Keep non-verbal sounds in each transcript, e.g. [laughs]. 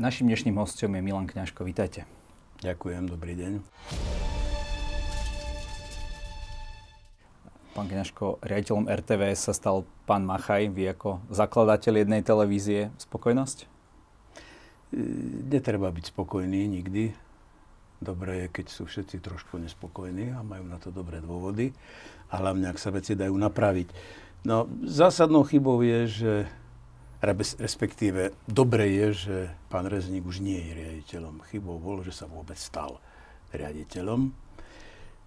Našim dnešným hostom je Milan Kňažko. Vítajte. Ďakujem, dobrý deň. Pán Kňažko, riaditeľom RTVS sa stal pán Machaj. Vy ako zakladateľ jednej televízie. Spokojnosť? Netreba byť spokojný nikdy. Dobré je, keď sú všetci trošku nespokojní a majú na to dobré dôvody. A hlavne, ak sa veci dajú napraviť. No, zásadnou chybou je, že respektíve dobre je, že pán Rezník už nie je riaditeľom. Chybou bolo, že sa vôbec stal riaditeľom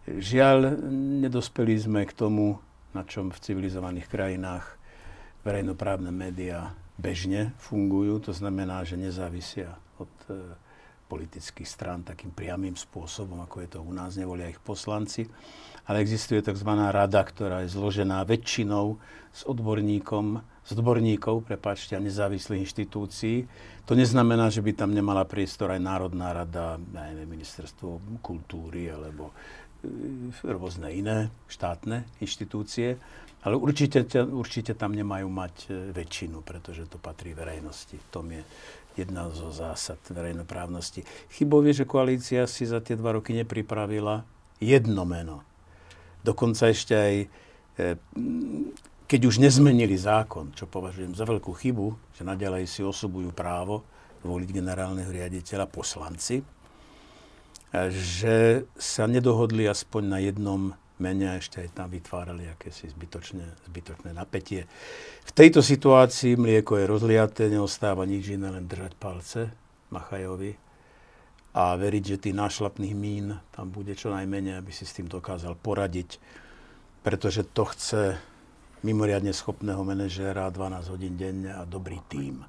Žiaľ, nedospeli sme k tomu, na čom v civilizovaných krajinách verejnoprávne médiá bežne fungujú. To znamená, že nezávisia od e, politických strán takým priamým spôsobom, ako je to u nás, nevolia ich poslanci. Ale existuje tzv. rada, ktorá je zložená väčšinou s odborníkom, z odborníkov, prepáčte, a nezávislých inštitúcií. To neznamená, že by tam nemala priestor aj Národná rada, neviem, ministerstvo kultúry alebo E, rôzne iné štátne inštitúcie, ale určite, určite tam nemajú mať e, väčšinu, pretože to patrí verejnosti. V tom je jedna zo zásad verejnoprávnosti. Chybou je, že koalícia si za tie dva roky nepripravila jedno meno. Dokonca ešte aj, e, keď už nezmenili zákon, čo považujem za veľkú chybu, že naďalej si osobujú právo voliť generálneho riaditeľa poslanci, že sa nedohodli aspoň na jednom mene a ešte aj tam vytvárali akési zbytočné, zbytočné napätie. V tejto situácii mlieko je rozliaté, neostáva nič iné, len držať palce Machajovi a veriť, že tých nášlapných mín tam bude čo najmenej, aby si s tým dokázal poradiť, pretože to chce mimoriadne schopného manažéra 12 hodín denne a dobrý tím.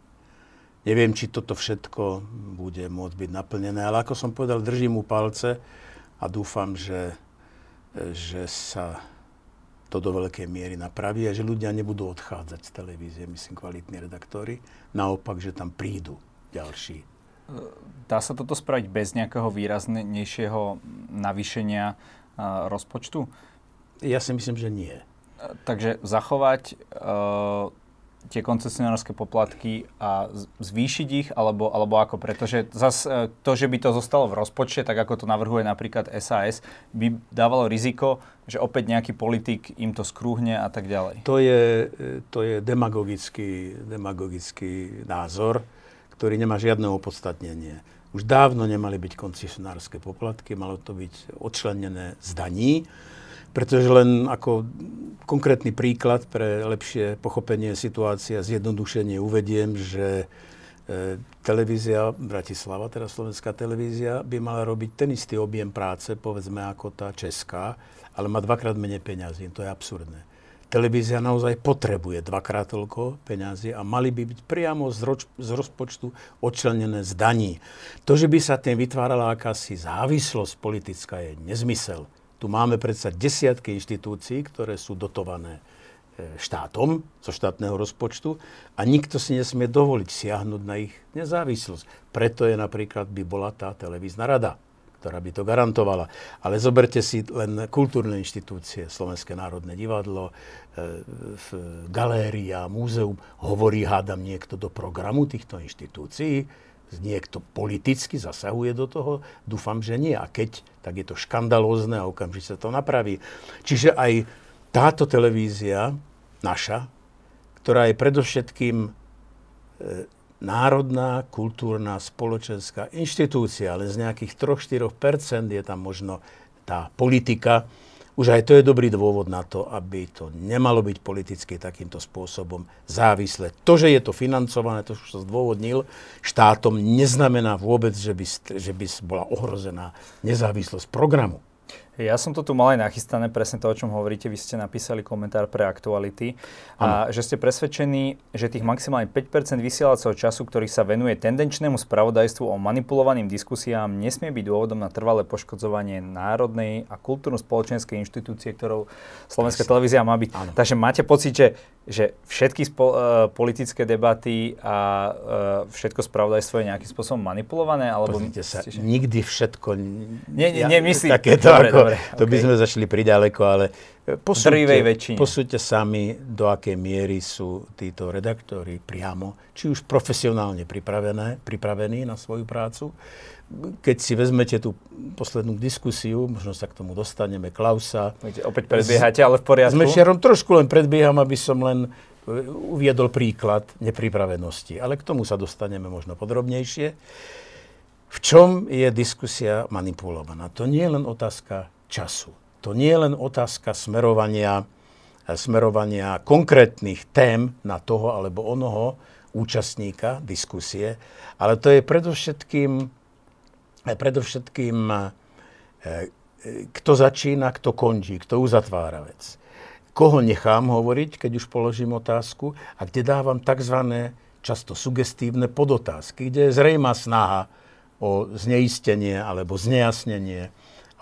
Neviem, či toto všetko bude môcť byť naplnené, ale ako som povedal, držím mu palce a dúfam, že, že sa to do veľkej miery napraví a že ľudia nebudú odchádzať z televízie, myslím, kvalitní redaktori. Naopak, že tam prídu ďalší. Dá sa toto spraviť bez nejakého výraznejšieho navýšenia rozpočtu? Ja si myslím, že nie. Takže zachovať uh, tie koncesionárske poplatky a zvýšiť ich, alebo, alebo ako? Pretože zas, e, to, že by to zostalo v rozpočte, tak ako to navrhuje napríklad SAS, by dávalo riziko, že opäť nejaký politik im to skrúhne a tak ďalej. To je, to je demagogický, demagogický názor, ktorý nemá žiadne opodstatnenie. Už dávno nemali byť koncesionárske poplatky, malo to byť odčlenené z daní pretože len ako konkrétny príklad pre lepšie pochopenie situácie a zjednodušenie uvediem, že e, televízia Bratislava, teda slovenská televízia, by mala robiť ten istý objem práce, povedzme, ako tá česká, ale má dvakrát menej peňazí. To je absurdné. Televízia naozaj potrebuje dvakrát toľko peňazí a mali by byť priamo z, roč, z rozpočtu odčlenené z daní. To, že by sa tým vytvárala akási závislosť politická, je nezmysel. Tu máme predsa desiatky inštitúcií, ktoré sú dotované e, štátom zo štátneho rozpočtu a nikto si nesmie dovoliť siahnuť na ich nezávislosť. Preto je napríklad by bola tá televízna rada, ktorá by to garantovala. Ale zoberte si len kultúrne inštitúcie, Slovenské národné divadlo, e, galéria, múzeum. Hovorí, hádam niekto do programu týchto inštitúcií niekto politicky zasahuje do toho? Dúfam, že nie. A keď, tak je to škandalózne a okamžite sa to napraví. Čiže aj táto televízia, naša, ktorá je predovšetkým e, národná, kultúrna, spoločenská inštitúcia, ale z nejakých 3-4% je tam možno tá politika, už aj to je dobrý dôvod na to, aby to nemalo byť politicky takýmto spôsobom závislé. To, že je to financované, to už sa zdôvodnil, štátom neznamená vôbec, že by, že by bola ohrozená nezávislosť programu. Ja som to tu mal aj nachystané, presne to, o čom hovoríte. Vy ste napísali komentár pre aktuality a ano. že ste presvedčení, že tých maximálne 5% vysielacieho času, ktorý sa venuje tendenčnému spravodajstvu o manipulovaným diskusiám, nesmie byť dôvodom na trvalé poškodzovanie národnej a kultúrno-spoločenskej inštitúcie, ktorou Slovenská Presne. televízia má byť. Ano. Takže máte pocit, že že všetky spo, uh, politické debaty a uh, všetko spravodajstvo je nejakým spôsobom manipulované? Alebo Pozrite sa, že... nikdy všetko... Nie, nie, ja, myslím. Takéto dobre, ako, Dobre, to by okay. sme zašli priďaleko, ale posúďte, posúďte sami, do akej miery sú títo redaktori priamo, či už profesionálne pripravené, pripravení na svoju prácu. Keď si vezmete tú poslednú diskusiu, možno sa k tomu dostaneme, Klausa. Opäť predbiehate, ale v poriadku. S Mečiarom trošku len predbieham, aby som len e, uviedol príklad nepripravenosti. Ale k tomu sa dostaneme možno podrobnejšie. V čom je diskusia manipulovaná? To nie je len otázka času. To nie je len otázka smerovania, smerovania konkrétnych tém na toho alebo onoho účastníka diskusie, ale to je predovšetkým, predovšetkým e, kto začína, kto končí, kto uzatvára vec. Koho nechám hovoriť, keď už položím otázku a kde dávam tzv. často sugestívne podotázky, kde je zrejma snaha o zneistenie alebo znejasnenie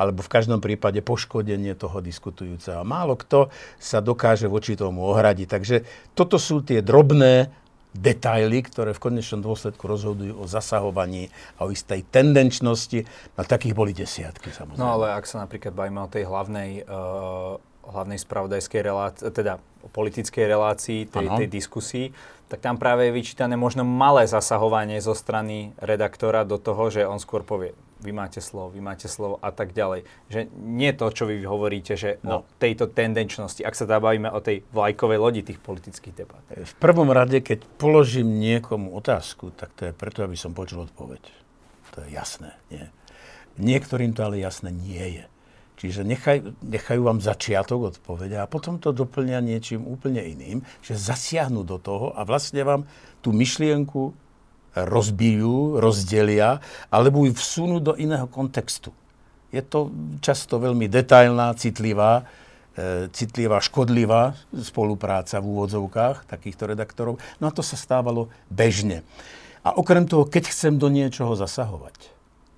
alebo v každom prípade poškodenie toho diskutujúceho. Málo kto sa dokáže voči tomu ohradiť. Takže toto sú tie drobné detaily, ktoré v konečnom dôsledku rozhodujú o zasahovaní a o istej tendenčnosti. Na takých boli desiatky, samozrejme. No ale ak sa napríklad bavíme o tej hlavnej, uh, hlavnej spravodajskej relácii, teda o politickej relácii, tej, tej diskusii, tak tam práve je vyčítané možno malé zasahovanie zo strany redaktora do toho, že on skôr povie, vy máte slovo, vy máte slovo a tak ďalej. Že nie to, čo vy hovoríte, že no. o tejto tendenčnosti, ak sa dá bavíme o tej vlajkovej lodi tých politických debat. V prvom rade, keď položím niekomu otázku, tak to je preto, aby som počul odpoveď. To je jasné, nie? Niektorým to ale jasné nie je. Čiže nechaj, nechajú vám začiatok odpovede a potom to doplňa niečím úplne iným, že zasiahnu do toho a vlastne vám tú myšlienku rozbijú, rozdelia, alebo ju vsunú do iného kontextu. Je to často veľmi detailná, citlivá, e, citlivá, škodlivá spolupráca v úvodzovkách takýchto redaktorov. No a to sa stávalo bežne. A okrem toho, keď chcem do niečoho zasahovať,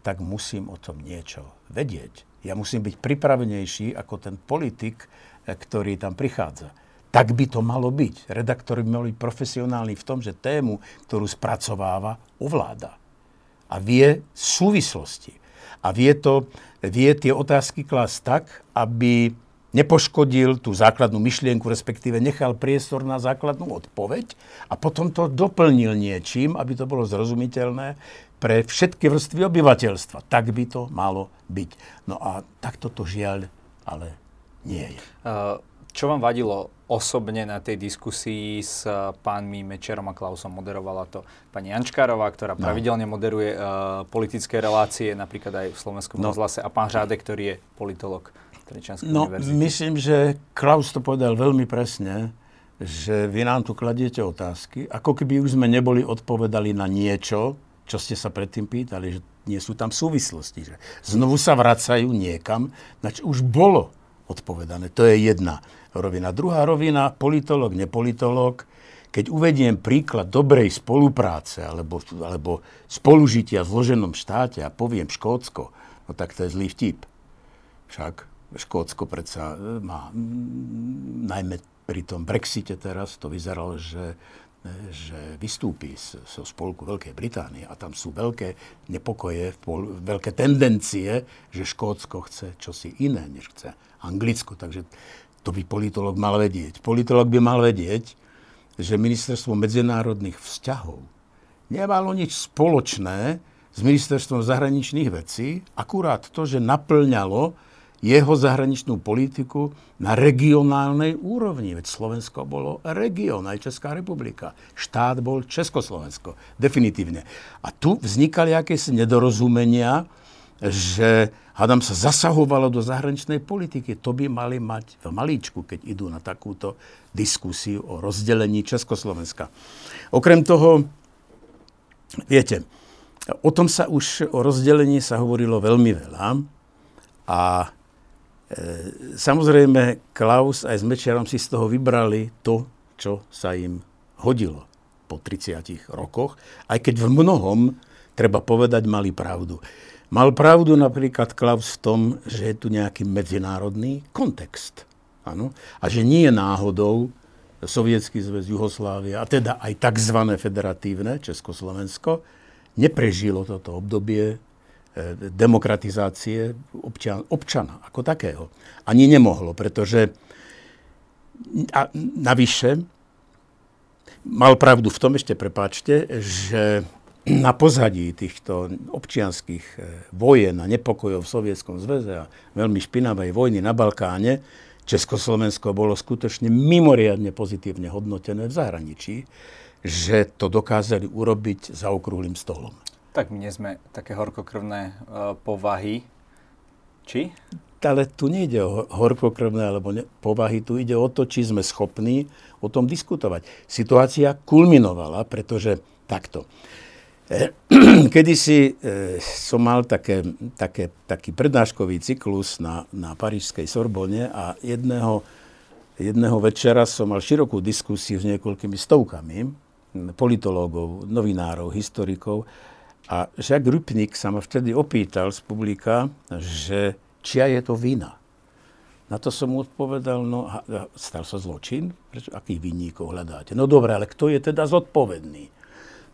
tak musím o tom niečo vedieť ja musím byť pripravenejší ako ten politik, e, ktorý tam prichádza. Tak by to malo byť. Redaktor by mal byť profesionálny v tom, že tému, ktorú spracováva, ovláda. A vie súvislosti. A vie, to, vie tie otázky klásť tak, aby nepoškodil tú základnú myšlienku, respektíve nechal priestor na základnú odpoveď a potom to doplnil niečím, aby to bolo zrozumiteľné pre všetky vrstvy obyvateľstva. Tak by to malo byť. No a takto to žiaľ ale nie je. Čo vám vadilo osobne na tej diskusii s pánmi Mečerom a Klausom? Moderovala to pani Jančkárová, ktorá no. pravidelne moderuje uh, politické relácie, napríklad aj v Slovenskom no. rozhlase, a pán Žádek, ktorý je politolog Trenčianskej no, univerzity. myslím, že Klaus to povedal veľmi presne, že vy nám tu kladiete otázky, ako keby už sme neboli odpovedali na niečo, čo ste sa predtým pýtali, že nie sú tam súvislosti. Že znovu sa vracajú niekam, čo už bolo odpovedané. To je jedna rovina. Druhá rovina, politolog, nepolitolog, keď uvediem príklad dobrej spolupráce alebo, alebo spolužitia v zloženom štáte a poviem Škótsko, no tak to je zlý vtip. Však Škótsko predsa e, má, najmä pri tom Brexite teraz, to vyzeralo, že že vystúpi zo spolku Veľkej Británie a tam sú veľké nepokoje, veľké tendencie, že Škótsko chce čosi iné, než chce Anglicko. Takže to by politolog mal vedieť. Politolog by mal vedieť, že ministerstvo medzinárodných vzťahov nemalo nič spoločné s ministerstvom zahraničných vecí, akurát to, že naplňalo jeho zahraničnú politiku na regionálnej úrovni. Veď Slovensko bolo región, aj Česká republika. Štát bol Československo, definitívne. A tu vznikali akési nedorozumenia, že hádam sa zasahovalo do zahraničnej politiky. To by mali mať v malíčku, keď idú na takúto diskusiu o rozdelení Československa. Okrem toho, viete, o tom sa už, o rozdelení sa hovorilo veľmi veľa a E, samozrejme, Klaus aj s Mečiarom si z toho vybrali to, čo sa im hodilo po 30 rokoch, aj keď v mnohom, treba povedať, mali pravdu. Mal pravdu napríklad Klaus v tom, že je tu nejaký medzinárodný kontext. Ano? A že nie je náhodou Sovietský zväz, Jugoslávia, a teda aj tzv. federatívne Československo, neprežilo toto obdobie demokratizácie občan, občana ako takého. Ani nemohlo, pretože a navyše mal pravdu v tom, ešte prepáčte, že na pozadí týchto občianských e, vojen a nepokojov v Sovietskom zväze a veľmi špinavej vojny na Balkáne Československo bolo skutočne mimoriadne pozitívne hodnotené v zahraničí, že to dokázali urobiť za okrúhlym stolom. Tak my nie sme také horkokrvné uh, povahy. Či? Ale tu nejde o horkokrvné alebo ne, povahy, tu ide o to, či sme schopní o tom diskutovať. Situácia kulminovala, pretože takto. Eh, Kedy si e, som mal také, také, taký prednáškový cyklus na, na parížskej Sorbonne a jedného, jedného večera som mal širokú diskusiu s niekoľkými stovkami politológov, novinárov, historikov a Jacques Rupnik sa ma vtedy opýtal z publika, že čia je to vina. Na to som mu odpovedal, no stal sa zločin, prečo, akých vinníkov hľadáte? No dobre, ale kto je teda zodpovedný?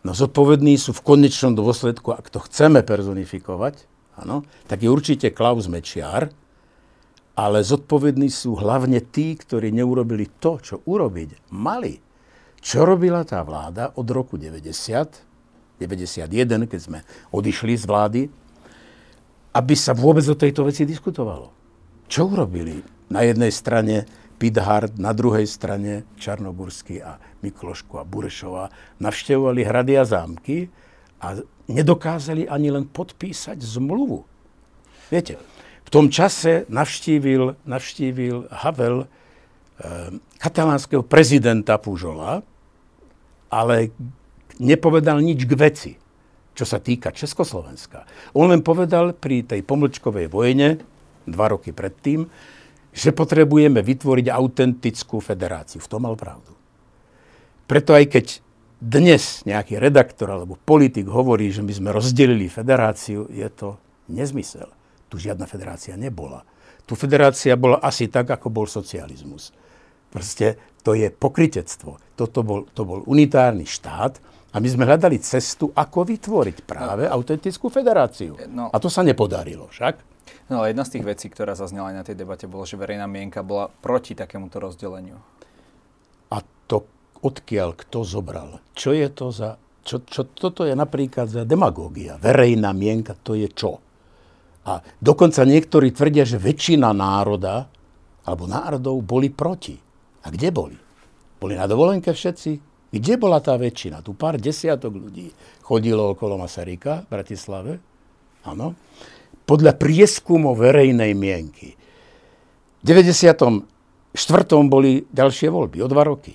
No zodpovední sú v konečnom dôsledku, ak to chceme personifikovať, áno, tak je určite Klaus Mečiar, ale zodpovední sú hlavne tí, ktorí neurobili to, čo urobiť mali. Čo robila tá vláda od roku 90, 91, keď sme odišli z vlády, aby sa vôbec o tejto veci diskutovalo. Čo urobili? Na jednej strane Pithard, na druhej strane Čarnogursky a Miklošku a Burešova navštevovali hrady a zámky a nedokázali ani len podpísať zmluvu. Viete, v tom čase navštívil, navštívil Havel e, katalánskeho prezidenta Pužola, ale nepovedal nič k veci, čo sa týka Československa. On len povedal pri tej pomlčkovej vojne, dva roky predtým, že potrebujeme vytvoriť autentickú federáciu. V tom mal pravdu. Preto aj keď dnes nejaký redaktor alebo politik hovorí, že my sme rozdelili federáciu, je to nezmysel. Tu žiadna federácia nebola. Tu federácia bola asi tak, ako bol socializmus. Proste to je pokritectvo. Toto bol, to bol unitárny štát a my sme hľadali cestu, ako vytvoriť práve autentickú federáciu. No. A to sa nepodarilo však. No ale jedna z tých vecí, ktorá zaznela aj na tej debate, bolo, že verejná mienka bola proti takémuto rozdeleniu. A to odkiaľ kto zobral? Čo je to za... Čo, čo, toto je napríklad za demagógia. Verejná mienka to je čo? A dokonca niektorí tvrdia, že väčšina národa alebo národov boli proti. A kde boli? Boli na dovolenke všetci? Kde bola tá väčšina? Tu pár desiatok ľudí chodilo okolo Masaryka v Bratislave. Áno podľa prieskumov verejnej mienky. V 94. boli ďalšie voľby o dva roky.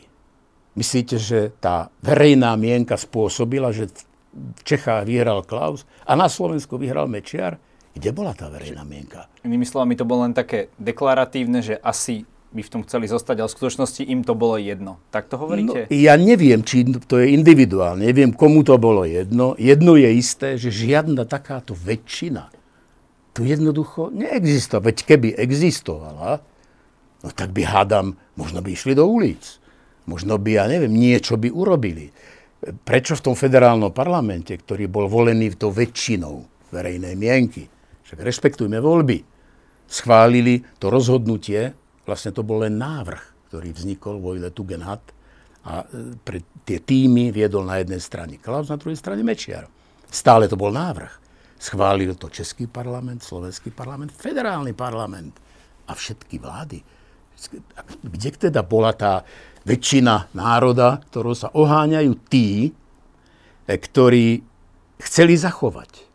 Myslíte, že tá verejná mienka spôsobila, že v Čechách vyhral Klaus a na Slovensku vyhral Mečiar? Kde bola tá verejná mienka? Inými slovami, to bolo len také deklaratívne, že asi by v tom chceli zostať, ale v skutočnosti im to bolo jedno. Tak to hovoríte? No, ja neviem, či to je individuálne. Neviem, komu to bolo jedno. Jedno je isté, že žiadna takáto väčšina tu jednoducho neexistuje. Veď keby existovala, no tak by hádam, možno by išli do ulic. Možno by, ja neviem, niečo by urobili. Prečo v tom federálnom parlamente, ktorý bol volený to väčšinou verejnej mienky, však rešpektujme voľby, schválili to rozhodnutie, vlastne to bol len návrh, ktorý vznikol Vojle Tugendhat a e, pre tie týmy viedol na jednej strane Klaus, na druhej strane Mečiar. Stále to bol návrh. Schválil to Český parlament, Slovenský parlament, federálny parlament a všetky vlády. Kde teda bola tá väčšina národa, ktorou sa oháňajú tí, e, ktorí chceli zachovať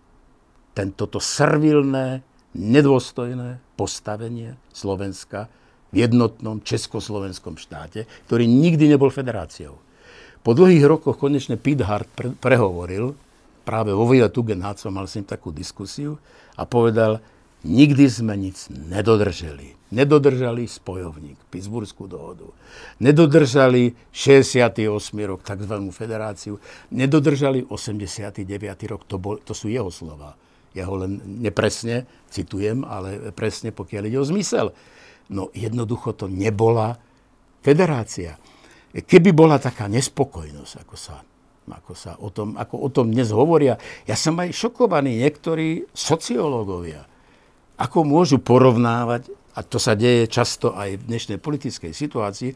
tento servilné, nedôstojné postavenie Slovenska v jednotnom československom štáte, ktorý nikdy nebol federáciou. Po dlhých rokoch konečne Pithard pre, prehovoril, práve vo Vila Tugendhat som mal s ním takú diskusiu a povedal, nikdy sme nic nedodrželi. Nedodržali spojovník, Pittsburghskú dohodu. Nedodržali 68. rok, tzv. federáciu. Nedodržali 89. rok, to, bol, to sú jeho slova. Ja ho len nepresne citujem, ale presne pokiaľ ide o zmysel. No jednoducho to nebola federácia. Keby bola taká nespokojnosť, ako sa ako, sa o tom, ako o tom dnes hovoria. Ja som aj šokovaný, niektorí sociológovia, ako môžu porovnávať, a to sa deje často aj v dnešnej politickej situácii,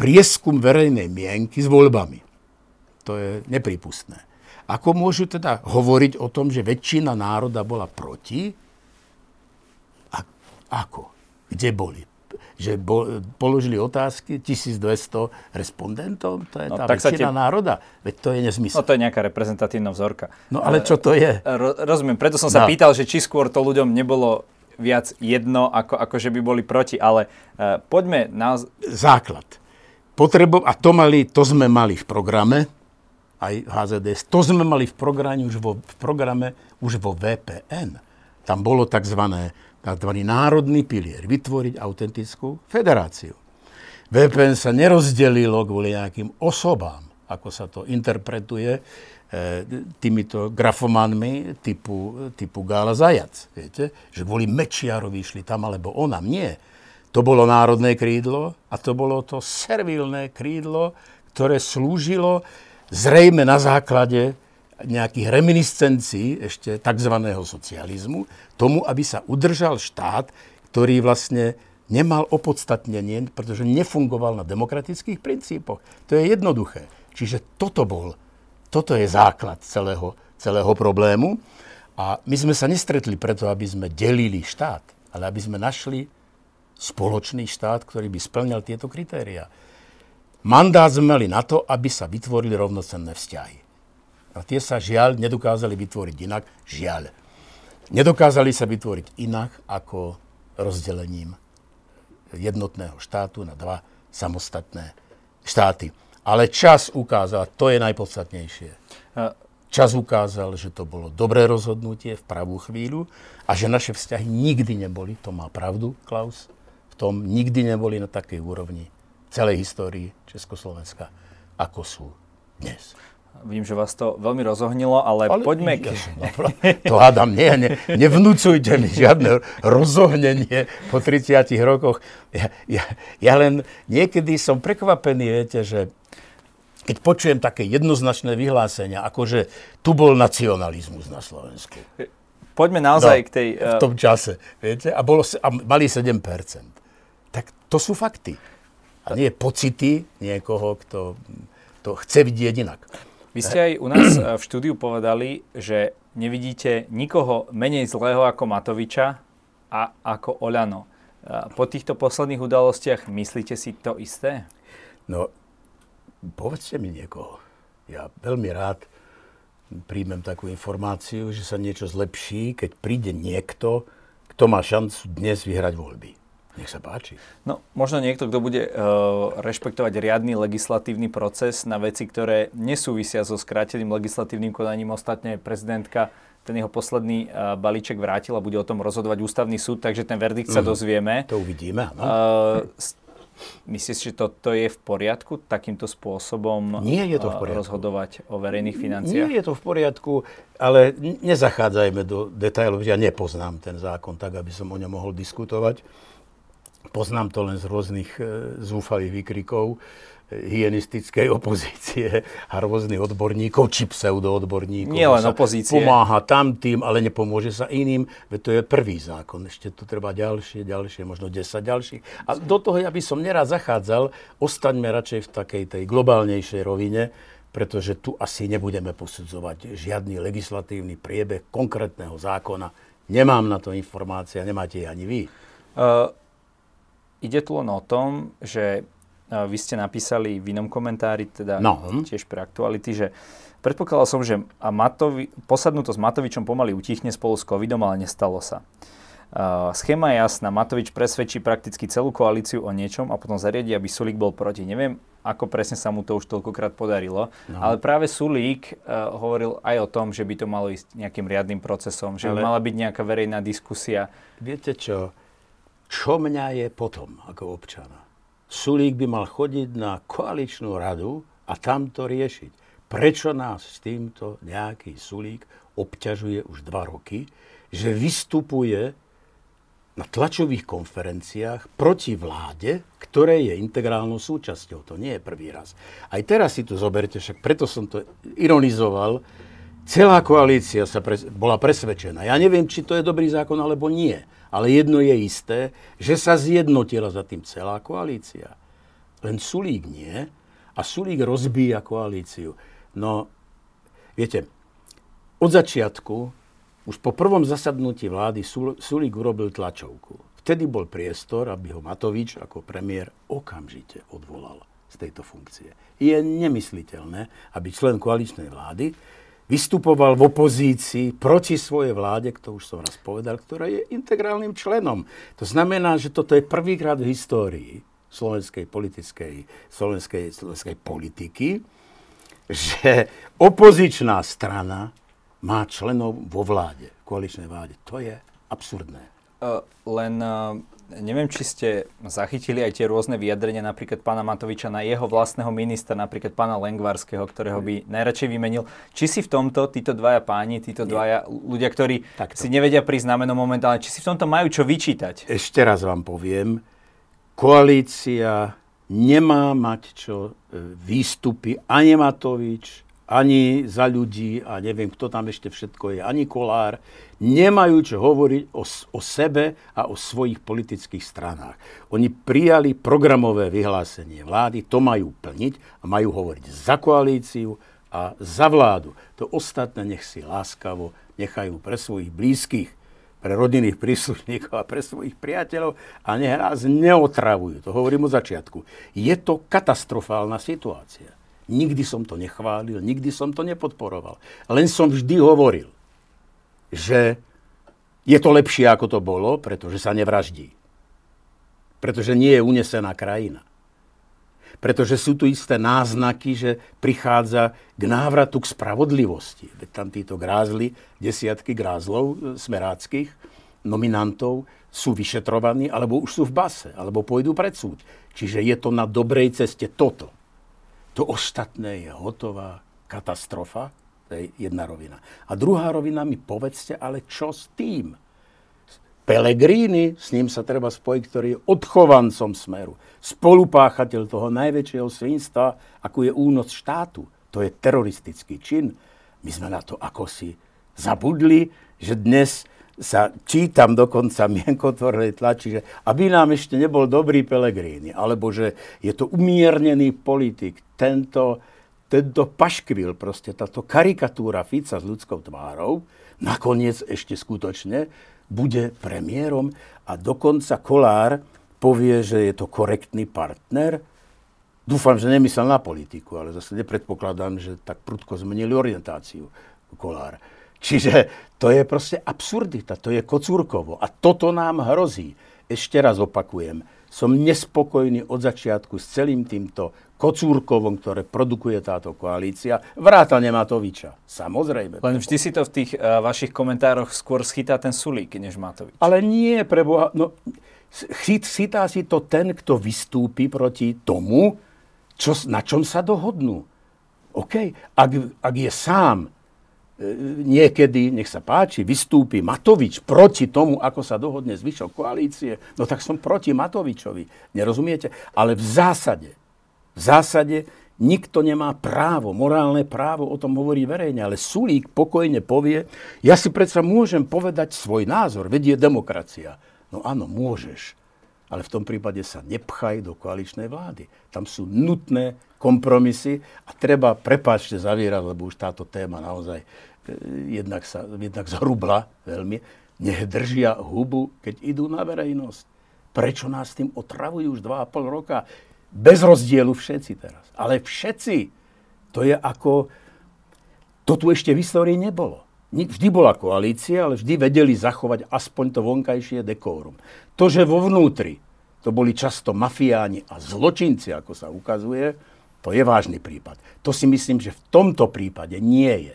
prieskum verejnej mienky s voľbami. To je nepripustné. Ako môžu teda hovoriť o tom, že väčšina národa bola proti? A, ako? Kde boli? Že bo, položili otázky 1200 respondentov? To je no, tá väčšina te... národa? Veď to je nezmysel. No to je nejaká reprezentatívna vzorka. No ale čo to je? Ro, rozumiem, preto som sa no. pýtal, že či skôr to ľuďom nebolo viac jedno, ako, ako že by boli proti, ale uh, poďme na... Základ. Potrebo, a to, mali, to sme mali v programe, aj HZDS. To sme mali v programe už vo, v programe už vo VPN. Tam bolo tzv. Tzv. národný pilier, vytvoriť autentickú federáciu. VPN sa nerozdelilo kvôli nejakým osobám, ako sa to interpretuje e, týmito grafomanmi typu, typu Gála Zajac. Viete? Že kvôli Mečiarovi išli tam, alebo onam. Nie. To bolo národné krídlo a to bolo to servilné krídlo, ktoré slúžilo zrejme na základe nejakých reminiscencií ešte tzv. socializmu, tomu, aby sa udržal štát, ktorý vlastne nemal opodstatnenie, pretože nefungoval na demokratických princípoch. To je jednoduché. Čiže toto bol, toto je základ celého, celého problému. A my sme sa nestretli preto, aby sme delili štát, ale aby sme našli spoločný štát, ktorý by splňal tieto kritéria. Mandát sme mali na to, aby sa vytvorili rovnocenné vzťahy. A tie sa žiaľ nedokázali vytvoriť inak. Žiaľ. Nedokázali sa vytvoriť inak ako rozdelením jednotného štátu na dva samostatné štáty. Ale čas ukázal, to je najpodstatnejšie. Čas ukázal, že to bolo dobré rozhodnutie v pravú chvíľu a že naše vzťahy nikdy neboli, to má pravdu Klaus, v tom nikdy neboli na takej úrovni, celej histórii Československa, ako sú dnes. Vím, že vás to veľmi rozohnilo, ale, ale poďme... k... to hádam, nie, ne, nevnúcujte mi žiadne rozohnenie po 30 rokoch. Ja, ja, ja len niekedy som prekvapený, viete, že keď počujem také jednoznačné vyhlásenia, ako že tu bol nacionalizmus na Slovensku. Poďme naozaj no, k tej... V tom čase, viete, a, bolo, a mali 7%. Tak to sú fakty a nie pocity niekoho, kto to chce vidieť inak. Vy ste aj u nás v štúdiu povedali, že nevidíte nikoho menej zlého ako Matoviča a ako Oľano. Po týchto posledných udalostiach myslíte si to isté? No, povedzte mi niekoho. Ja veľmi rád príjmem takú informáciu, že sa niečo zlepší, keď príde niekto, kto má šancu dnes vyhrať voľby. Nech sa páči. No, možno niekto, kto bude uh, rešpektovať riadny legislatívny proces na veci, ktoré nesúvisia so skráteným legislatívnym konaním. Ostatne prezidentka ten jeho posledný uh, balíček vrátil a bude o tom rozhodovať ústavný súd, takže ten verdikt sa mm, dozvieme. To uvidíme, áno. Uh, Myslíš, že toto je v poriadku takýmto spôsobom Nie je to v poriadku. rozhodovať o verejných financiách? Nie je to v poriadku, ale nezachádzajme do detailov. Ja nepoznám ten zákon tak, aby som o ňom mohol diskutovať. Poznám to len z rôznych e, zúfalých výkrikov e, hyenistickej [laughs] opozície a rôznych odborníkov, či pseudoodborníkov. Nie len opozície. Pomáha tam tým, ale nepomôže sa iným. Veď to je prvý zákon. Ešte tu treba ďalšie, ďalšie, možno 10 ďalších. A do toho ja by som neraz zachádzal. Ostaňme radšej v takej tej globálnejšej rovine, pretože tu asi nebudeme posudzovať žiadny legislatívny priebeh konkrétneho zákona. Nemám na to informácie, nemáte ani vy. Uh, ide tu len o tom, že vy ste napísali v inom komentári, teda no. tiež pre aktuality, že predpokladal som, že a Matovi, posadnuto s Matovičom pomaly utichne spolu s covidom, ale nestalo sa. Uh, schéma je jasná. Matovič presvedčí prakticky celú koalíciu o niečom a potom zariadi, aby Sulík bol proti. Neviem, ako presne sa mu to už toľkokrát podarilo, no. ale práve Sulík uh, hovoril aj o tom, že by to malo ísť nejakým riadnym procesom, že ale... by mala byť nejaká verejná diskusia. Viete čo? Čo mňa je potom ako občana? Sulík by mal chodiť na koaličnú radu a tam to riešiť. Prečo nás s týmto nejaký Sulík obťažuje už dva roky, že vystupuje na tlačových konferenciách proti vláde, ktoré je integrálnou súčasťou. To nie je prvý raz. Aj teraz si to zoberte, však preto som to ironizoval. Celá koalícia sa pres- bola presvedčená. Ja neviem, či to je dobrý zákon, alebo nie. Ale jedno je isté, že sa zjednotila za tým celá koalícia. Len Sulík nie. A Sulík rozbíja koalíciu. No, viete, od začiatku už po prvom zasadnutí vlády Sulík urobil tlačovku. Vtedy bol priestor, aby ho Matovič ako premiér okamžite odvolal z tejto funkcie. Je nemysliteľné, aby člen koaličnej vlády vystupoval v opozícii proti svojej vláde, to už som raz povedal, ktorá je integrálnym členom. To znamená, že toto je prvýkrát v histórii slovenskej politickej, slovenskej, slovenskej politiky, že opozičná strana má členov vo vláde, koaličnej vláde. To je absurdné. Uh, len uh, neviem, či ste zachytili aj tie rôzne vyjadrenia napríklad pána Matoviča na jeho vlastného ministra, napríklad pána Lengvarského, ktorého by najradšej vymenil. Či si v tomto títo dvaja páni, títo Nie. dvaja ľudia, ktorí Takto. si nevedia prísť na momentálne, či si v tomto majú čo vyčítať? Ešte raz vám poviem, koalícia nemá mať čo e, výstupy ani Matovič, ani za ľudí a neviem, kto tam ešte všetko je, ani Kolár, nemajú čo hovoriť o, o sebe a o svojich politických stranách. Oni prijali programové vyhlásenie vlády, to majú plniť a majú hovoriť za koalíciu a za vládu. To ostatné nech si láskavo nechajú pre svojich blízkych, pre rodinných príslušníkov a pre svojich priateľov a nech neotravujú. To hovorím od začiatku. Je to katastrofálna situácia. Nikdy som to nechválil, nikdy som to nepodporoval. Len som vždy hovoril, že je to lepšie, ako to bolo, pretože sa nevraždí. Pretože nie je unesená krajina. Pretože sú tu isté náznaky, že prichádza k návratu k spravodlivosti. Veď tam títo grázli, desiatky grázlov e, smeráckých, nominantov, sú vyšetrovaní, alebo už sú v base, alebo pôjdu pred súd. Čiže je to na dobrej ceste toto. To ostatné je hotová katastrofa, to je jedna rovina. A druhá rovina mi povedzte, ale čo s tým? Pelegrini, s ním sa treba spojiť, ktorý je odchovancom smeru. Spolupáchateľ toho najväčšieho svinstva, ako je únos štátu. To je teroristický čin. My sme na to ako si zabudli, že dnes sa čítam dokonca [laughs] mienkotvornej tlači, že aby nám ešte nebol dobrý Pelegrini, alebo že je to umiernený politik, tento, tento paškvil, proste táto karikatúra Fica s ľudskou tvárou, nakoniec ešte skutočne bude premiérom a dokonca Kolár povie, že je to korektný partner. Dúfam, že nemyslel na politiku, ale zase nepredpokladám, že tak prudko zmenili orientáciu Kolár. Čiže to je proste absurdita, to je kocúrkovo. A toto nám hrozí. Ešte raz opakujem, som nespokojný od začiatku s celým týmto kocúrkovom, ktoré produkuje táto koalícia. Vrátane Matoviča, samozrejme. Len vždy si to v tých uh, vašich komentároch skôr schytá ten Sulík, než Matovič. Ale nie, preboha. No, chyt, schytá si to ten, kto vystúpi proti tomu, čo, na čom sa dohodnú. OK, ak, ak je sám niekedy, nech sa páči, vystúpi Matovič proti tomu, ako sa dohodne zvyšok koalície, no tak som proti Matovičovi. Nerozumiete? Ale v zásade, v zásade nikto nemá právo, morálne právo o tom hovorí verejne, ale Sulík pokojne povie, ja si predsa môžem povedať svoj názor, vedie demokracia. No áno, môžeš, ale v tom prípade sa nepchaj do koaličnej vlády. Tam sú nutné kompromisy a treba, prepáčte, zavierať, lebo už táto téma naozaj e, jednak, sa, jednak zhrubla veľmi. Nech držia hubu, keď idú na verejnosť. Prečo nás tým otravujú už 2,5 roka? Bez rozdielu všetci teraz. Ale všetci. To je ako... To tu ešte v histórii nebolo. Vždy bola koalícia, ale vždy vedeli zachovať aspoň to vonkajšie dekórum. To, že vo vnútri to boli často mafiáni a zločinci, ako sa ukazuje, to je vážny prípad. To si myslím, že v tomto prípade nie je.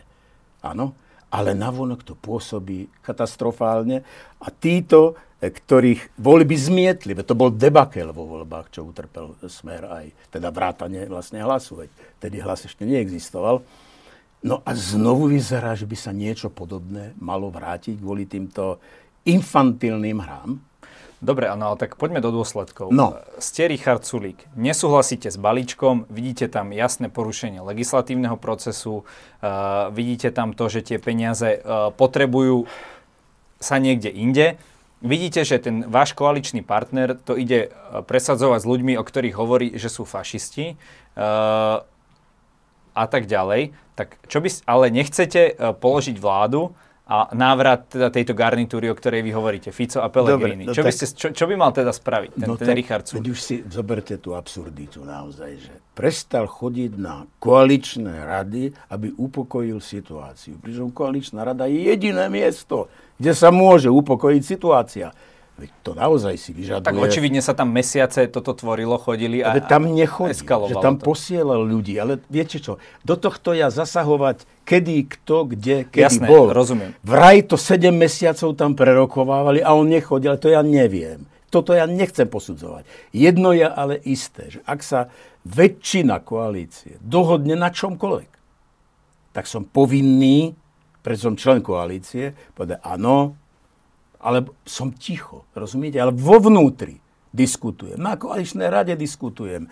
Áno, ale navonok to pôsobí katastrofálne a títo, e, ktorých voľby zmietli, to bol debakel vo voľbách, čo utrpel smer aj, teda vrátanie vlastne hlasu, veď tedy hlas ešte neexistoval. No a znovu vyzerá, že by sa niečo podobné malo vrátiť kvôli týmto infantilným hrám. Dobre, no ale tak poďme do dôsledkov. No. Ste Richard Sulík, nesúhlasíte s balíčkom, vidíte tam jasné porušenie legislatívneho procesu, uh, vidíte tam to, že tie peniaze uh, potrebujú sa niekde inde. Vidíte, že ten váš koaličný partner to ide uh, presadzovať s ľuďmi, o ktorých hovorí, že sú fašisti uh, a tak ďalej. Tak čo by, ale nechcete uh, položiť vládu, a návrat teda tejto garnitúry, o ktorej vy hovoríte, Fico a Pellegrini. Dobre, no čo, tak, by ste, čo, čo by mal teda spraviť ten, no ten tak, Richard Sulík? už si zoberte tú absurditu naozaj, že prestal chodiť na koaličné rady, aby upokojil situáciu. Pričom koaličná rada je jediné miesto, kde sa môže upokojiť situácia. Veď to naozaj si vyžaduje... Tak očividne sa tam mesiace toto tvorilo, chodili a, ale tam nechodí, že tam to. posielal ľudí. Ale viete čo, do tohto ja zasahovať, kedy, kto, kde, kedy Jasné, bol. rozumiem. Vraj to 7 mesiacov tam prerokovávali a on nechodil, ale to ja neviem. Toto ja nechcem posudzovať. Jedno je ale isté, že ak sa väčšina koalície dohodne na čomkoľvek, tak som povinný, pretože som člen koalície, povedať áno, ale som ticho, rozumiete? Ale vo vnútri diskutujem. Na koaličnej rade diskutujem.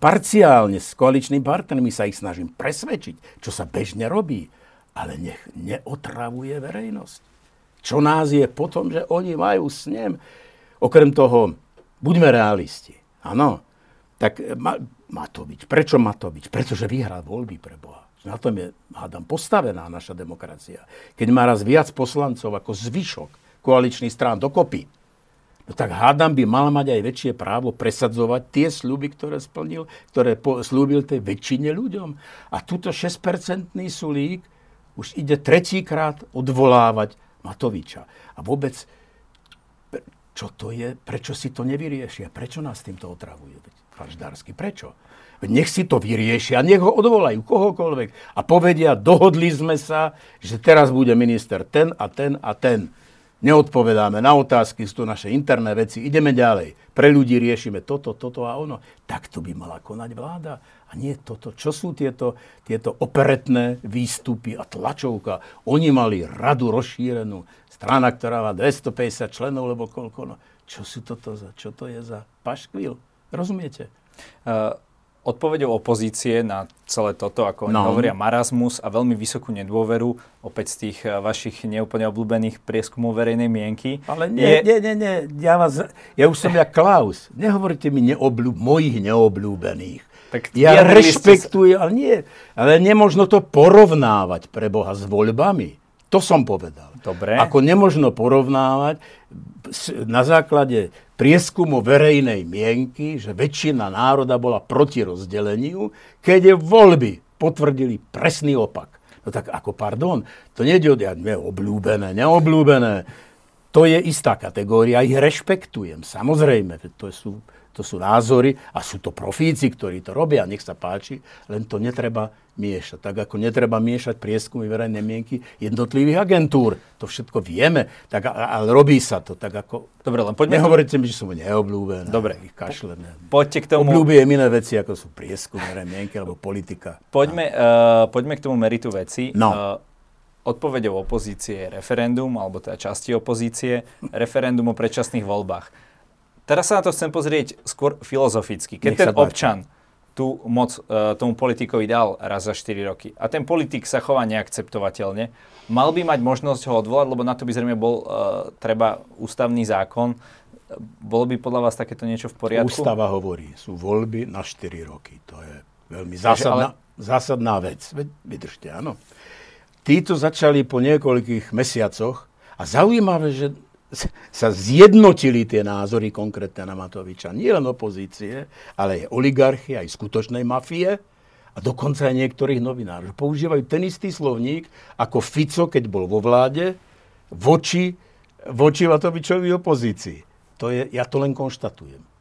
Parciálne s koaličnými partnermi sa ich snažím presvedčiť, čo sa bežne robí. Ale nech neotravuje verejnosť. Čo nás je potom, že oni majú snem. Okrem toho, buďme realisti. Áno, tak má, má to byť. Prečo má to byť? Pretože vyhrá voľby pre Boha. Na tom je, hádam, postavená naša demokracia. Keď má raz viac poslancov ako zvyšok koaličných strán dokopy, no tak hádam by mal mať aj väčšie právo presadzovať tie sľuby, ktoré splnil, ktoré po, slúbil tej väčšine ľuďom. A túto 6-percentný sulík už ide tretíkrát odvolávať Matoviča. A vôbec, čo to je, prečo si to nevyriešia? Prečo nás týmto otravujú? Faždársky, prečo? Nech si to vyriešia, nech ho odvolajú, kohokoľvek. A povedia, dohodli sme sa, že teraz bude minister ten a ten a ten neodpovedáme na otázky, sú to naše interné veci, ideme ďalej. Pre ľudí riešime toto, toto a ono. Takto by mala konať vláda. A nie toto. Čo sú tieto, tieto operetné výstupy a tlačovka? Oni mali radu rozšírenú. Strana, ktorá má 250 členov, lebo koľko. No. Čo sú toto za, čo to je za paškvil? Rozumiete? Uh odpovedou opozície na celé toto, ako oni no. hovoria, marazmus a veľmi vysokú nedôveru, opäť z tých eh, vašich neúplne obľúbených prieskumov verejnej mienky. Ale nie, je... nie, nie, nie, ja, vás, ja už som ja Klaus. Nehovorte mi neobľú, mojich neobľúbených. Tak ja rešpektujem, ale nie, ale nemožno to porovnávať pre Boha s voľbami. To som povedal. Dobre. Ako nemožno porovnávať na základe prieskumu verejnej mienky, že väčšina národa bola proti rozdeleniu, keď je voľby potvrdili presný opak. No tak ako, pardon, to nie je obľúbené, neobľúbené. To je istá kategória, ich rešpektujem, samozrejme, to sú to sú názory a sú to profíci, ktorí to robia, nech sa páči, len to netreba miešať. Tak ako netreba miešať prieskumy verejnej mienky jednotlivých agentúr. To všetko vieme, tak, ale robí sa to. Tak ako, Dobre, len poďme... Nehovoríte mi, že sú neobľúbené. Dobre. Ich kašlené. Poďte k tomu... Obľúbujem iné veci, ako sú prieskumy verejnej mienky alebo politika. Poďme, uh, poďme k tomu meritu veci. No. Uh, odpovedou opozície je referendum, alebo teda časti opozície, referendum o predčasných voľbách. Teraz sa na to chcem pozrieť skôr filozoficky. Keď ten občan tú moc uh, tomu politikovi dal raz za 4 roky a ten politik sa chová neakceptovateľne, mal by mať možnosť ho odvolať, lebo na to by zrejme bol uh, treba ústavný zákon. Bolo by podľa vás takéto niečo v poriadku? Ústava hovorí, sú voľby na 4 roky. To je veľmi zásadná, ale... zásadná vec. Vydržte, áno. Títo začali po niekoľkých mesiacoch a zaujímavé, že sa zjednotili tie názory konkrétne na Matoviča. Nie len opozície, ale aj oligarchie, aj skutočnej mafie a dokonca aj niektorých novinárov. Používajú ten istý slovník ako Fico, keď bol vo vláde, voči, voči Matovičovi opozícii. To je, ja to len konštatujem.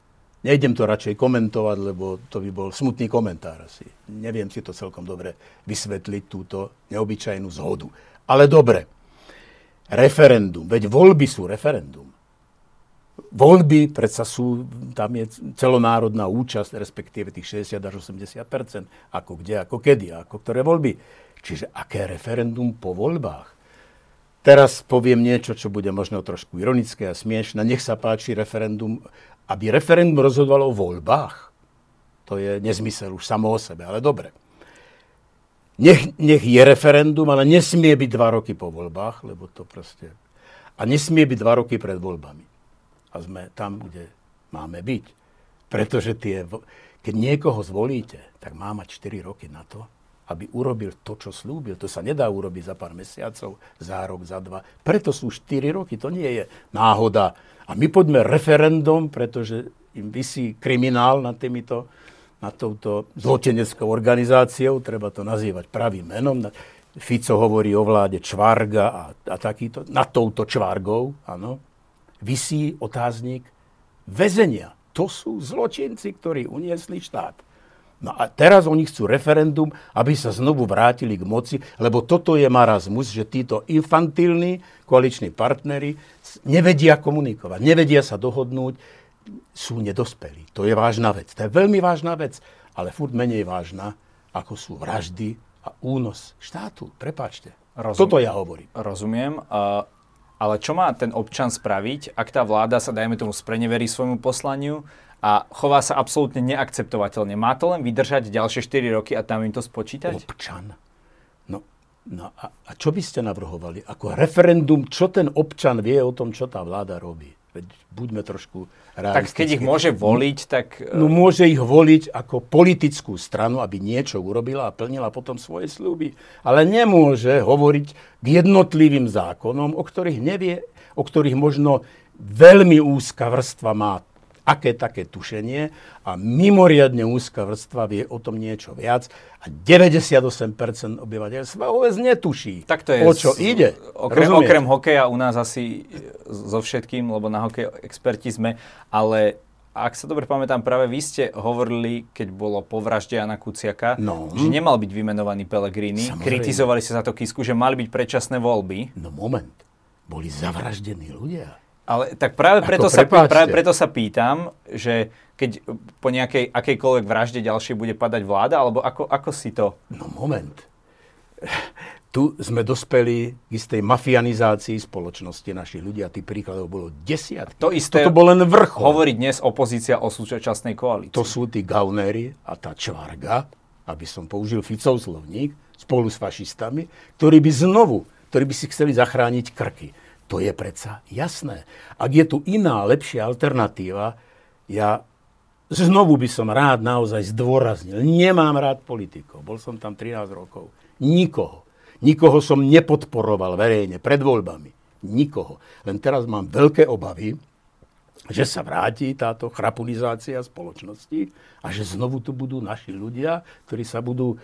Nejdem to radšej komentovať, lebo to by bol smutný komentár asi. Neviem si to celkom dobre vysvetliť, túto neobyčajnú zhodu. Ale dobre referendum. Veď voľby sú referendum. Voľby predsa sú, tam je celonárodná účasť, respektíve tých 60 až 80% ako kde, ako kedy, ako ktoré voľby. Čiže aké referendum po voľbách? teraz poviem niečo, čo bude možno trošku ironické a smiešne. Nech sa páči referendum, aby referendum rozhodovalo o voľbách. To je nezmysel už samo o sebe, ale dobre. Nech, nech je referendum, ale nesmie byť dva roky po voľbách, lebo to proste... A nesmie byť dva roky pred voľbami. A sme tam, kde máme byť. Pretože tie, keď niekoho zvolíte, tak má mať 4 roky na to, aby urobil to, čo slúbil. To sa nedá urobiť za pár mesiacov, za rok, za dva. Preto sú 4 roky, to nie je náhoda. A my poďme referendum, pretože im vysí kriminál nad týmito, nad touto zločeneckou organizáciou, treba to nazývať pravým menom. Fico hovorí o vláde čvarga a, a takýto, nad touto čvargou, áno, vysí otáznik väzenia. To sú zločinci, ktorí uniesli štát. No a teraz oni chcú referendum, aby sa znovu vrátili k moci, lebo toto je marazmus, že títo infantilní koaliční partnery nevedia komunikovať, nevedia sa dohodnúť, sú nedospelí. To je vážna vec. To je veľmi vážna vec, ale furt menej vážna, ako sú vraždy a únos štátu. Prepačte. Rozum, Toto ja hovorím. Rozumiem. Uh, ale čo má ten občan spraviť, ak tá vláda sa, dajme tomu, spreneverí svojmu poslaniu a chová sa absolútne neakceptovateľne. Má to len vydržať ďalšie 4 roky a tam im to spočítať? Občan. No, no a, a čo by ste navrhovali? Ako referendum, čo ten občan vie o tom, čo tá vláda robí? Veď buďme trošku Tak keď ich môže voliť, tak... No môže ich voliť ako politickú stranu, aby niečo urobila a plnila potom svoje sľuby. Ale nemôže hovoriť k jednotlivým zákonom, o ktorých nevie, o ktorých možno veľmi úzka vrstva má aké také tušenie a mimoriadne úzka vrstva vie o tom niečo viac a 98% obyvateľstva vôbec netuší, tak to je o čo z, ide. Okrem, okrem hokeja u nás asi so všetkým, lebo na hokej experti sme, ale ak sa dobre pamätám, práve vy ste hovorili, keď bolo po vražde Jana Kuciaka, no. že nemal byť vymenovaný Pellegrini. Samozrejme. Kritizovali ste za to Kisku, že mali byť predčasné voľby. No moment, boli zavraždení ľudia. Ale tak práve preto, sa, práve preto sa pýtam, že keď po nejakej akejkoľvek vražde ďalšej bude padať vláda, alebo ako, ako si to... No moment. Tu sme dospeli k istej mafianizácii spoločnosti našich ľudí a tých príkladov bolo desiatky. To isté Toto bol len vrchol. hovorí dnes opozícia o súčasnej koalícii. To sú tí gaunéri a tá čvarga, aby som použil Ficov slovník, spolu s fašistami, ktorí by znovu, ktorí by si chceli zachrániť krky. To je predsa jasné. Ak je tu iná, lepšia alternatíva, ja znovu by som rád naozaj zdôraznil. Nemám rád politikov. Bol som tam 13 rokov. Nikoho. Nikoho som nepodporoval verejne pred voľbami. Nikoho. Len teraz mám veľké obavy, že sa vráti táto chrapunizácia spoločnosti a že znovu tu budú naši ľudia, ktorí sa budú e,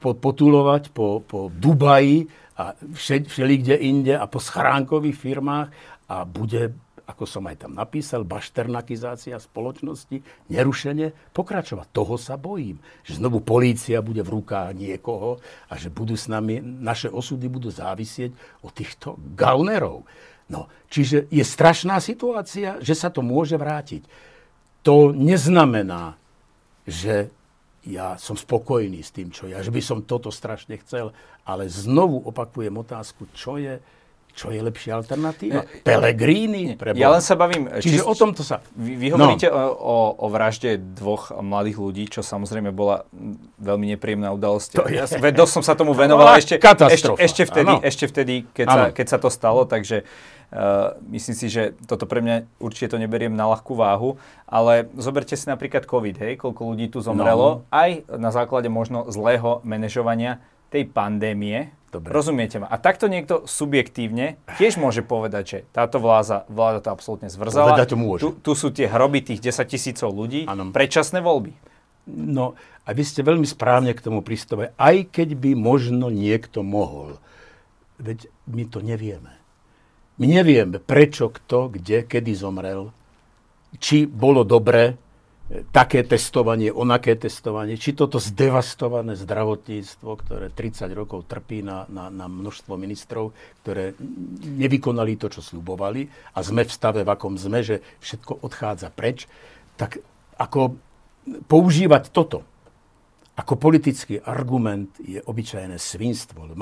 potulovať po, po Dubaji a všeli kde inde a po schránkových firmách a bude, ako som aj tam napísal, bašternakizácia spoločnosti nerušene pokračovať. Toho sa bojím. Že znovu polícia bude v rukách niekoho a že budú s nami, naše osudy budú závisieť od týchto gaunerov. No, čiže je strašná situácia, že sa to môže vrátiť. To neznamená, že ja som spokojný s tým, čo ja, že by som toto strašne chcel, ale znovu opakujem otázku, čo je, čo je lepšia alternatíva? E, Pelegrini? Ja len sa bavím... Čiže či, o tomto sa... Vy, vy hovoríte no. o, o vražde dvoch mladých ľudí, čo samozrejme bola veľmi nepríjemná udalosť. To je... Ja, dosť som sa tomu venoval ešte, ešte, ešte, vtedy, ešte vtedy, keď sa, keď sa to stalo, takže Uh, myslím si, že toto pre mňa určite to neberiem na ľahkú váhu, ale zoberte si napríklad COVID, hej, koľko ľudí tu zomrelo, no. aj na základe možno zlého manažovania tej pandémie. Dobre. Rozumiete ma? A takto niekto subjektívne tiež môže povedať, že táto vláda, vláda to absolútne zvrzala. to môže. Tu, tu sú tie hroby tých 10 tisícov ľudí, ano. predčasné voľby. No a vy ste veľmi správne k tomu prístove, aj keď by možno niekto mohol. Veď my to nevieme. My nevieme, prečo, kto, kde, kedy zomrel, či bolo dobre také testovanie, onaké testovanie, či toto zdevastované zdravotníctvo, ktoré 30 rokov trpí na, na, na množstvo ministrov, ktoré nevykonali to, čo slubovali a sme v stave, v akom sme, že všetko odchádza preč, tak ako používať toto ako politický argument je obyčajné svinstvo.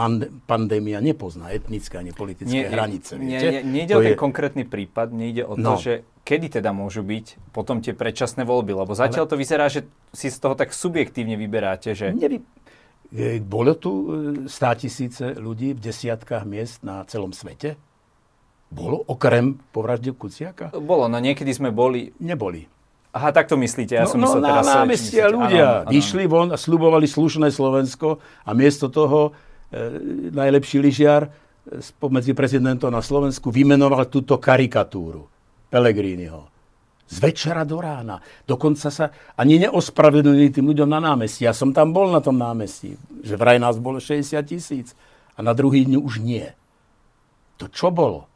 Pandémia nepozná etnické ani politické nie, hranice. Nie, nie, nejde to o ten je... konkrétny prípad, nejde o no. to, že kedy teda môžu byť potom tie predčasné voľby, lebo zatiaľ Ale... to vyzerá, že si z toho tak subjektívne vyberáte, že... Nevy... Bolo tu 100 e, tisíce ľudí v desiatkách miest na celom svete? Bolo, okrem po vražde Kuciaka? Bolo, no niekedy sme boli... Neboli. Aha, tak to myslíte. Ja no, som myslel no, teraz... Na námestia ľudia vyšli von a slubovali slušné Slovensko a miesto toho e, najlepší lyžiar e, pomedzi prezidentom na Slovensku vymenoval túto karikatúru Pelegriniho. Z večera do rána. Dokonca sa ani neospravedlnili tým ľuďom na námestí. Ja som tam bol na tom námestí, že vraj nás bolo 60 tisíc a na druhý deň už nie. To čo bolo?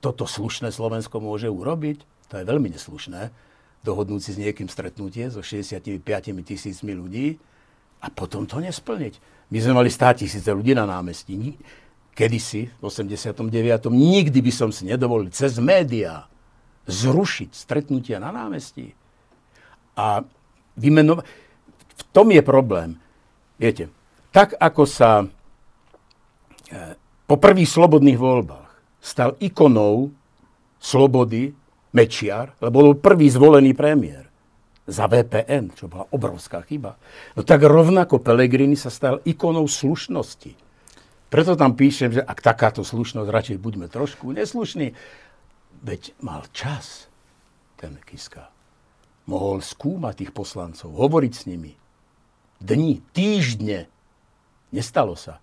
Toto slušné Slovensko môže urobiť? To je veľmi neslušné dohodnúť si s niekým stretnutie so 65 tisícmi ľudí a potom to nesplniť. My sme mali 100 tisíce ľudí na námestí. Kedysi, v 89. nikdy by som si nedovolil cez médiá zrušiť stretnutia na námestí. A vymenova- v tom je problém. Viete, tak ako sa e, po prvých slobodných voľbách stal ikonou slobody Mečiar, lebo bol prvý zvolený premiér za VPN, čo bola obrovská chyba. No tak rovnako Pelegrini sa stal ikonou slušnosti. Preto tam píšem, že ak takáto slušnosť, radšej buďme trošku neslušní. Veď mal čas ten Kiska. Mohol skúmať tých poslancov, hovoriť s nimi. Dni, týždne. Nestalo sa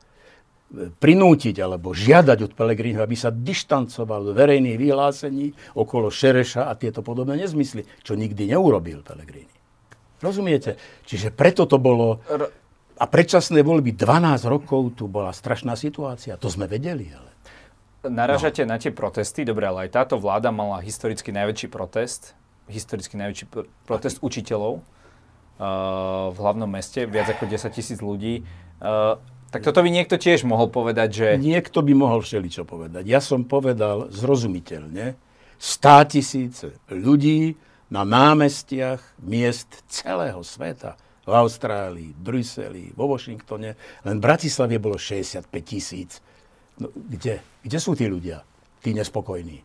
prinútiť alebo žiadať od Pelegrínu, aby sa dištancoval od verejných vyhlásení okolo Šereša a tieto podobné nezmysly, čo nikdy neurobil Pelegrini. Rozumiete? Čiže preto to bolo... A predčasné voľby 12 rokov tu bola strašná situácia. To sme vedeli, ale... Naražate no. na tie protesty, dobre, ale aj táto vláda mala historicky najväčší protest, historicky najväčší pr- protest Aký? učiteľov uh, v hlavnom meste, viac ako 10 tisíc ľudí. Uh, tak toto by niekto tiež mohol povedať, že... Niekto by mohol všeličo povedať. Ja som povedal zrozumiteľne, stá tisíce ľudí na námestiach miest celého sveta. V Austrálii, Bruseli, vo Washingtone. Len v Bratislave bolo 65 tisíc. No, kde? Kde sú tí ľudia? Tí nespokojní.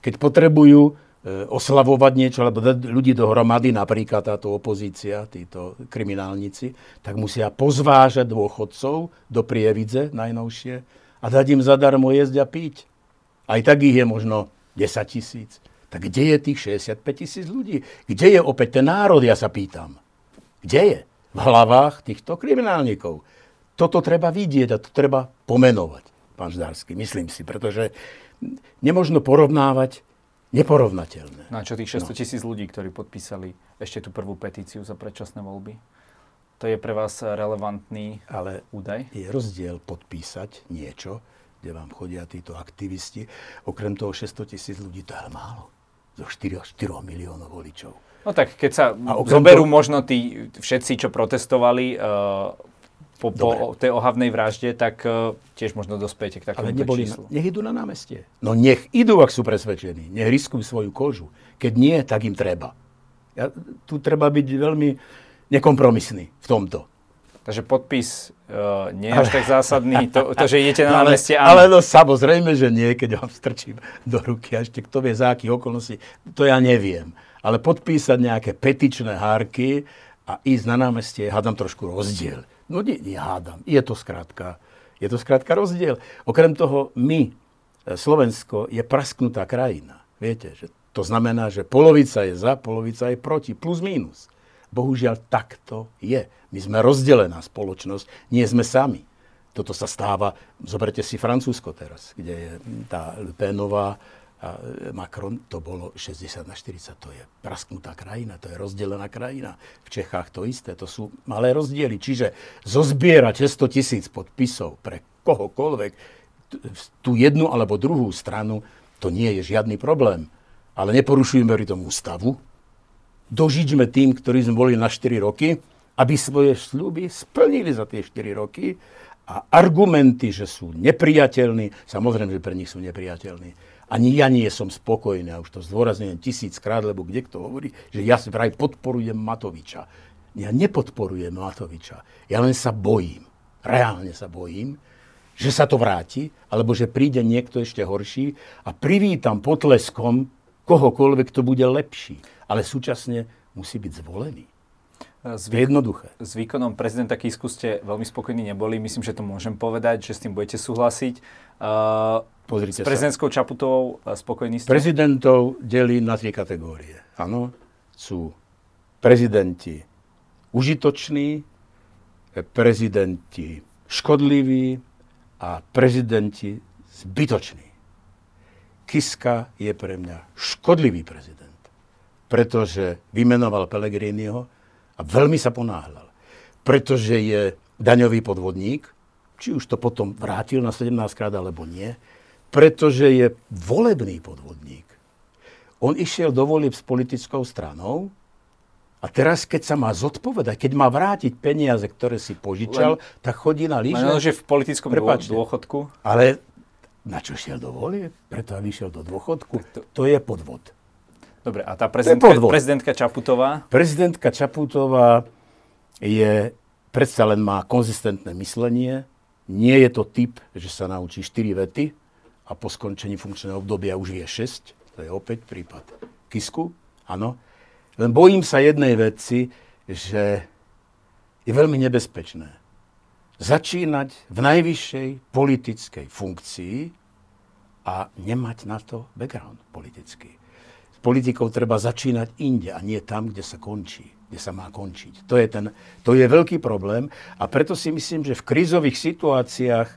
Keď potrebujú E, oslavovať niečo, alebo dať ľudí dohromady, napríklad táto opozícia, títo kriminálnici, tak musia pozvážať dôchodcov do Prievidze najnovšie a dať im zadarmo jesť a piť. Aj tak ich je možno 10 tisíc. Tak kde je tých 65 tisíc ľudí? Kde je opäť ten národ, ja sa pýtam? Kde je? V hlavách týchto kriminálnikov. Toto treba vidieť a to treba pomenovať, pán Ždársky, myslím si, pretože nemožno porovnávať neporovnateľné. No a čo tých 600 tisíc no. ľudí, ktorí podpísali ešte tú prvú petíciu za predčasné voľby? To je pre vás relevantný Ale údaj? je rozdiel podpísať niečo, kde vám chodia títo aktivisti. Okrem toho 600 tisíc ľudí, to je málo. Zo 4, 4 miliónov voličov. No tak keď sa zoberú to... možno tí všetci, čo protestovali, uh, po, po tej ohavnej vražde, tak uh, tiež možno dospiete k takému Ale neboli, číslu. nech idú na námestie. No nech idú, ak sú presvedčení. Nech riskujú svoju kožu. Keď nie, tak im treba. Ja, tu treba byť veľmi nekompromisný v tomto. Takže podpis uh, nie je ale, až tak zásadný, to, to že idete na [laughs] námestie, áno. Ale no samozrejme, že nie, keď vám strčím do ruky, a ešte kto vie za akých okolností, to ja neviem. Ale podpísať nejaké petičné hárky a ísť na námestie, hádam trošku rozdiel. No nie, nie hádam. Je to skrátka, je to skrátka rozdiel. Okrem toho, my, e, Slovensko, je prasknutá krajina. Viete, že to znamená, že polovica je za, polovica je proti, plus minus. Bohužiaľ, takto je. My sme rozdelená spoločnosť, nie sme sami. Toto sa stáva, zoberte si Francúzsko teraz, kde je tá Le Penová a Macron, to bolo 60 na 40, to je prasknutá krajina, to je rozdelená krajina. V Čechách to isté, to sú malé rozdiely. Čiže zozbierať 100 tisíc podpisov pre kohokoľvek, tú jednu alebo druhú stranu, to nie je žiadny problém. Ale neporušujeme pri tom ústavu. Dožičme tým, ktorí sme boli na 4 roky, aby svoje sľuby splnili za tie 4 roky a argumenty, že sú nepriateľní, samozrejme, že pre nich sú nepriateľní ani ja nie som spokojný, a už to zdôrazňujem tisíckrát, lebo kde kto hovorí, že ja vraj podporujem Matoviča. Ja nepodporujem Matoviča. Ja len sa bojím, reálne sa bojím, že sa to vráti, alebo že príde niekto ešte horší a privítam potleskom kohokoľvek, to bude lepší. Ale súčasne musí byť zvolený. S, výk- jednoduché. s výkonom prezidenta Kisku ste veľmi spokojní neboli. Myslím, že to môžem povedať, že s tým budete súhlasiť. Uh, Pozrite s prezidentskou sa. Čaputovou spokojní ste? Prezidentov delí na tri kategórie. Áno, sú prezidenti užitoční, prezidenti škodliví a prezidenti zbytoční. Kiska je pre mňa škodlivý prezident, pretože vymenoval Pellegriniho a veľmi sa ponáhľal. Pretože je daňový podvodník, či už to potom vrátil na 17 krát alebo nie, pretože je volebný podvodník. On išiel do volieb s politickou stranou, a teraz, keď sa má zodpovedať, keď má vrátiť peniaze, ktoré si požičal, Len, tak chodí na lyže. Len, že v politickom Prepačte, dôchodku. Ale na čo šiel do volie? Preto, aby išiel do dôchodku. To, to je podvod. Dobre, a tá prezidentka, prezidentka Čaputová? Prezidentka Čaputová je, predsa len má konzistentné myslenie. Nie je to typ, že sa naučí 4 vety a po skončení funkčného obdobia už vie 6. To je opäť prípad Kisku, áno. Len bojím sa jednej veci, že je veľmi nebezpečné začínať v najvyššej politickej funkcii a nemať na to background politický. Politikou treba začínať inde a nie tam, kde sa končí, kde sa má končiť. To je, ten, to je veľký problém a preto si myslím, že v krízových situáciách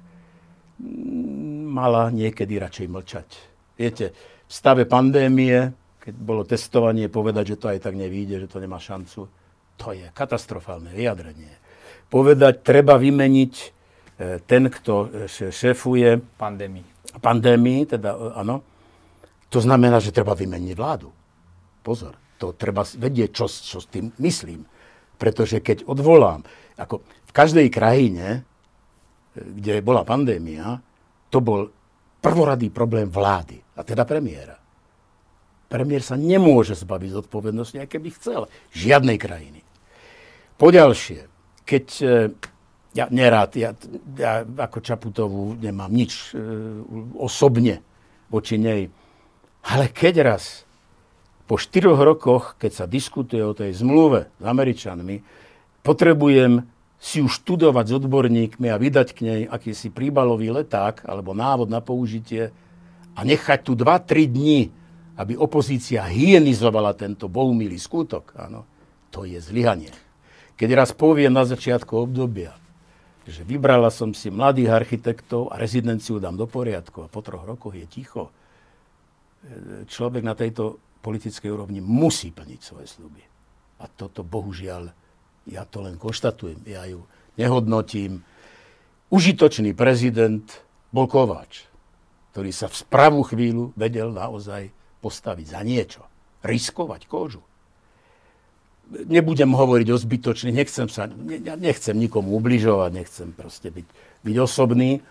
mm, mala niekedy radšej mlčať. Viete, v stave pandémie keď bolo testovanie, povedať, že to aj tak nevíde, že to nemá šancu. To je katastrofálne vyjadrenie. Povedať, treba vymeniť e, ten, kto e, šéfuje pandémii. Pandémii, teda e, áno. To znamená, že treba vymeniť vládu. Pozor, to treba vedieť, čo, čo s tým myslím. Pretože keď odvolám, ako v každej krajine, kde bola pandémia, to bol prvoradý problém vlády, a teda premiéra. Premiér sa nemôže zbaviť zodpovednosti, aj keby chcel. Žiadnej krajiny. Poďalšie, keď e, ja nerád, ja, ja ako Čaputovú nemám nič e, osobne voči nej, ale keď raz po štyroch rokoch, keď sa diskutuje o tej zmluve s Američanmi, potrebujem si ju študovať s odborníkmi a vydať k nej akýsi príbalový leták alebo návod na použitie a nechať tu 2-3 dní aby opozícia hyenizovala tento bohumilý skutok, áno, to je zlyhanie. Keď raz poviem na začiatku obdobia, že vybrala som si mladých architektov a rezidenciu dám do poriadku a po troch rokoch je ticho, človek na tejto politickej úrovni musí plniť svoje sluby. A toto bohužiaľ, ja to len konštatujem, ja ju nehodnotím. Užitočný prezident bol Kováč, ktorý sa v spravú chvíľu vedel naozaj postaviť za niečo, riskovať kožu. Nebudem hovoriť o zbytočných, nechcem, sa, ne, nechcem nikomu ubližovať, nechcem proste byť, byť osobný,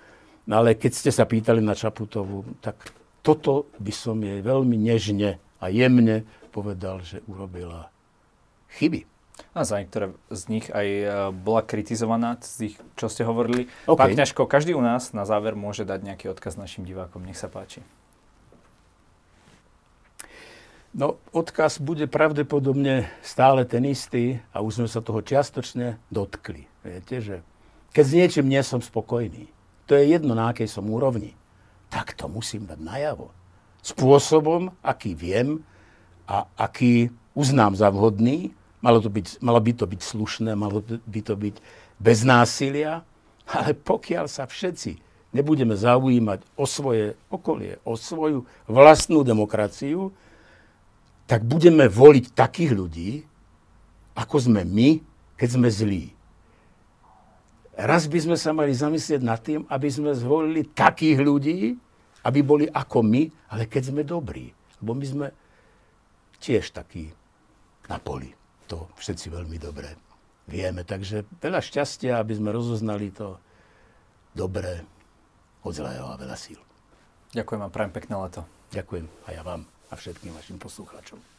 no ale keď ste sa pýtali na Čaputovu, tak toto by som jej veľmi nežne a jemne povedal, že urobila chyby. A za niektoré z nich aj e, bola kritizovaná, z tých, čo ste hovorili. Okay. Pán Kňažko, každý u nás na záver môže dať nejaký odkaz našim divákom. Nech sa páči. No, odkaz bude pravdepodobne stále ten istý a už sme sa toho čiastočne dotkli. Viete, že keď s niečím nie som spokojný, to je jedno, na akej som úrovni, tak to musím dať najavo. Spôsobom, aký viem a aký uznám za vhodný, malo, to byť, malo by to byť slušné, malo by to byť bez násilia, ale pokiaľ sa všetci nebudeme zaujímať o svoje okolie, o svoju vlastnú demokraciu, tak budeme voliť takých ľudí, ako sme my, keď sme zlí. Raz by sme sa mali zamyslieť nad tým, aby sme zvolili takých ľudí, aby boli ako my, ale keď sme dobrí. Lebo my sme tiež takí na poli. To všetci veľmi dobre vieme. Takže veľa šťastia, aby sme rozoznali to dobré od zlého a veľa síl. Ďakujem a prajem pekné leto. Ďakujem a ja vám a všetkým vašim poslucháčom.